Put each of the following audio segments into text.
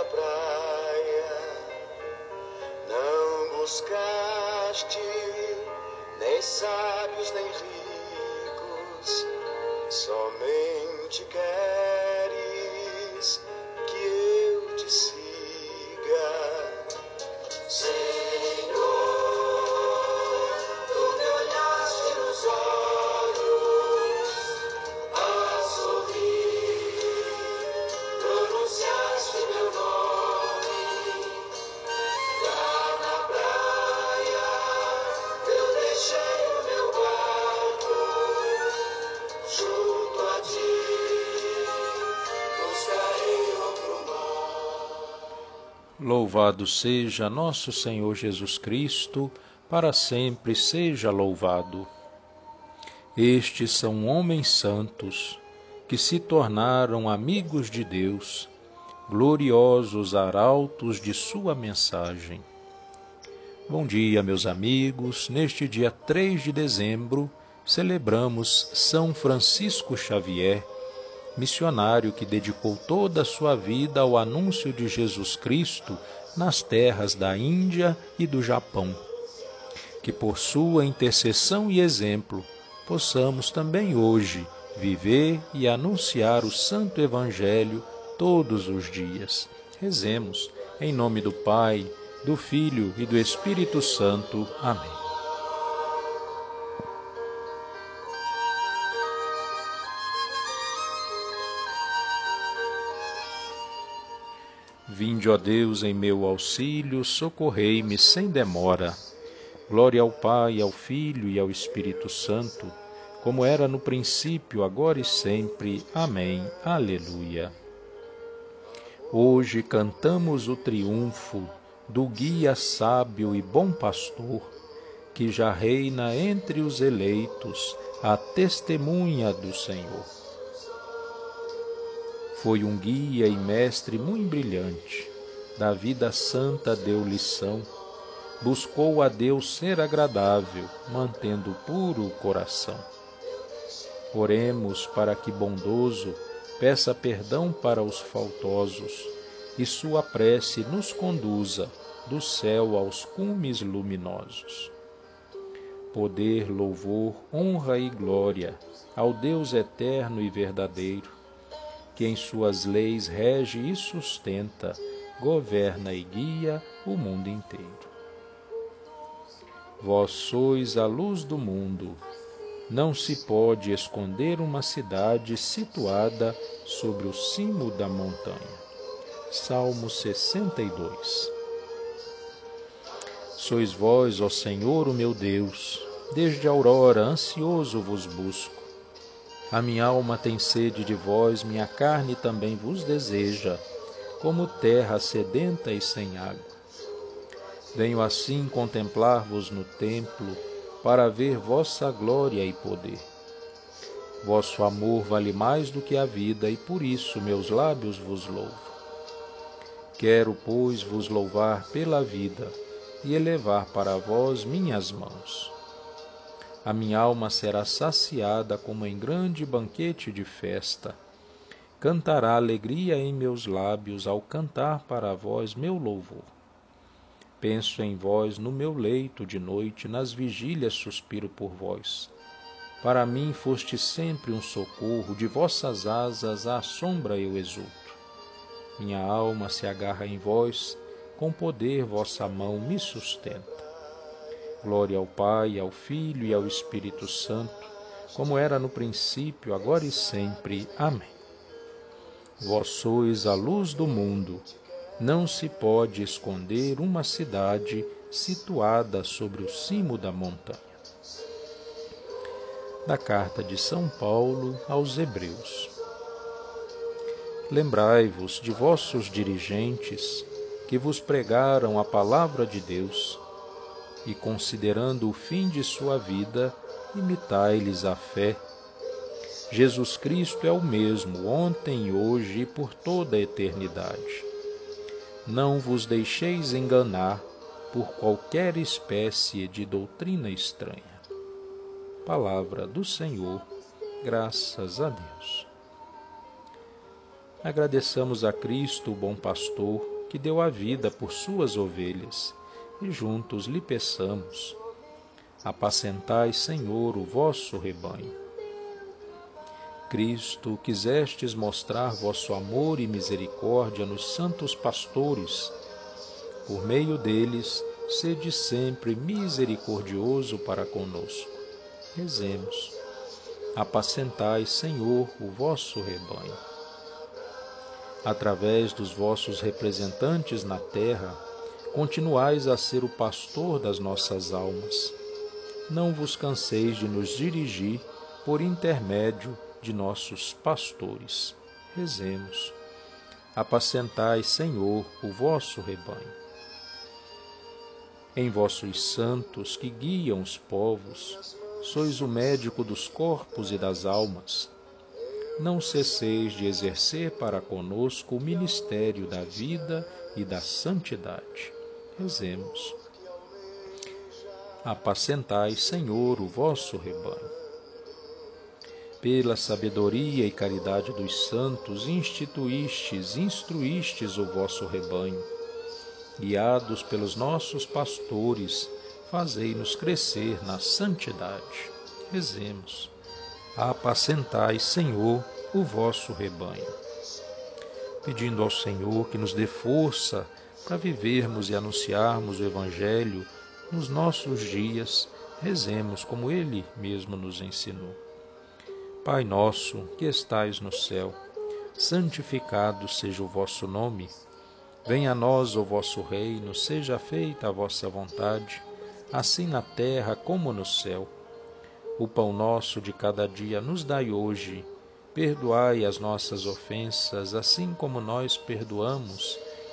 na praia. Não buscaste nem sábios nem ricos, somente queres Louvado seja nosso Senhor Jesus Cristo, para sempre seja louvado. Estes são homens santos que se tornaram amigos de Deus, gloriosos arautos de Sua mensagem. Bom dia, meus amigos. Neste dia 3 de dezembro, celebramos São Francisco Xavier, missionário que dedicou toda a sua vida ao anúncio de Jesus Cristo nas terras da Índia e do Japão. Que por sua intercessão e exemplo possamos também hoje viver e anunciar o Santo Evangelho todos os dias. Rezemos em nome do Pai, do Filho e do Espírito Santo. Amém. Vinde, ó Deus, em meu auxílio, socorrei-me sem demora. Glória ao Pai, ao Filho e ao Espírito Santo, como era no princípio, agora e sempre. Amém. Aleluia. Hoje cantamos o triunfo do guia sábio e bom pastor, que já reina entre os eleitos, a testemunha do Senhor. Foi um guia e mestre muito brilhante, da vida santa deu lição, buscou a Deus ser agradável, mantendo puro o coração. Oremos para que bondoso peça perdão para os faltosos e sua prece nos conduza do céu aos cumes luminosos. Poder, louvor, honra e glória ao Deus eterno e verdadeiro, que em suas leis rege e sustenta, governa e guia o mundo inteiro. Vós sois a luz do mundo. Não se pode esconder uma cidade situada sobre o cimo da montanha. Salmo 62 Sois vós, ó Senhor, o meu Deus, desde a aurora ansioso vos busco. A minha alma tem sede de vós, minha carne também vos deseja, como terra sedenta e sem água. Venho assim contemplar-vos no templo, para ver vossa glória e poder. Vosso amor vale mais do que a vida, e por isso meus lábios vos louvo. Quero, pois, vos louvar pela vida e elevar para vós minhas mãos a minha alma será saciada como em grande banquete de festa. Cantará alegria em meus lábios ao cantar para vós meu louvor. Penso em vós no meu leito de noite, nas vigílias suspiro por vós. Para mim foste sempre um socorro, de vossas asas à sombra eu exulto. Minha alma se agarra em vós, com poder vossa mão me sustenta. Glória ao Pai, ao Filho e ao Espírito Santo, como era no princípio, agora e sempre. Amém. Vós sois a luz do mundo. Não se pode esconder uma cidade situada sobre o cimo da montanha. Da carta de São Paulo aos Hebreus. Lembrai-vos de vossos dirigentes que vos pregaram a palavra de Deus e, considerando o fim de sua vida, imitai-lhes a fé. Jesus Cristo é o mesmo, ontem hoje e por toda a eternidade. Não vos deixeis enganar por qualquer espécie de doutrina estranha. Palavra do Senhor, graças a Deus. agradeçamos a Cristo, o bom pastor, que deu a vida por suas ovelhas, e juntos lhe peçamos: Apacentai, Senhor, o vosso rebanho. Cristo, quisestes mostrar vosso amor e misericórdia nos santos pastores, por meio deles, sede sempre misericordioso para conosco. Rezemos. Apacentai, Senhor, o vosso rebanho. Através dos vossos representantes na terra, continuais a ser o pastor das nossas almas. Não vos canseis de nos dirigir por intermédio de nossos pastores. Rezemos. Apacentai, Senhor, o vosso rebanho. Em vossos santos que guiam os povos, sois o médico dos corpos e das almas. Não cesseis de exercer para conosco o ministério da vida e da santidade. Rezemos. Apacentai, Senhor, o vosso rebanho pela sabedoria e caridade dos santos, instituístes, instruístes o vosso rebanho. Guiados pelos nossos pastores, fazei-nos crescer na santidade. Rezemos. Apacentai, Senhor, o vosso rebanho. Pedindo ao Senhor que nos dê força para vivermos e anunciarmos o Evangelho nos nossos dias, rezemos como Ele mesmo nos ensinou. Pai nosso que estais no céu, santificado seja o vosso nome. Venha a nós o vosso reino, seja feita a vossa vontade, assim na terra como no céu. O pão nosso de cada dia nos dai hoje. Perdoai as nossas ofensas, assim como nós perdoamos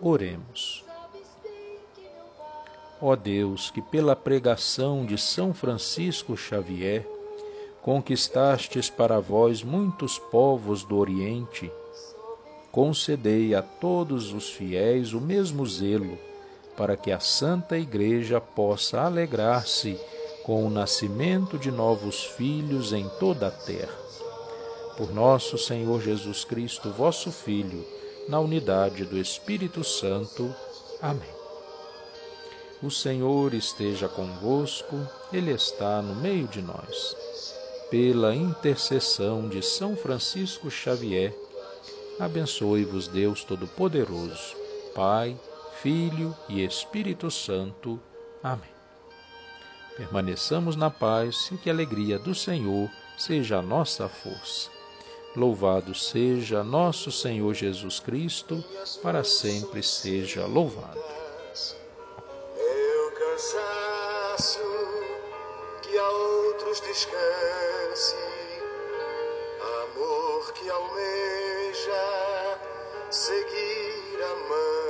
Oremos. Ó Deus, que pela pregação de São Francisco Xavier, conquistastes para vós muitos povos do Oriente, concedei a todos os fiéis o mesmo zelo, para que a Santa Igreja possa alegrar-se com o nascimento de novos filhos em toda a terra. Por nosso Senhor Jesus Cristo, vosso Filho, na unidade do Espírito Santo. Amém. O Senhor esteja convosco, Ele está no meio de nós pela intercessão de São Francisco Xavier, abençoe-vos Deus Todo-Poderoso, Pai, Filho e Espírito Santo. Amém. Permaneçamos na paz e que a alegria do Senhor seja a nossa força. Louvado seja nosso Senhor Jesus Cristo, para sempre seja louvado. Meu cansaço que a outros descansa amor que almeja seguir amando.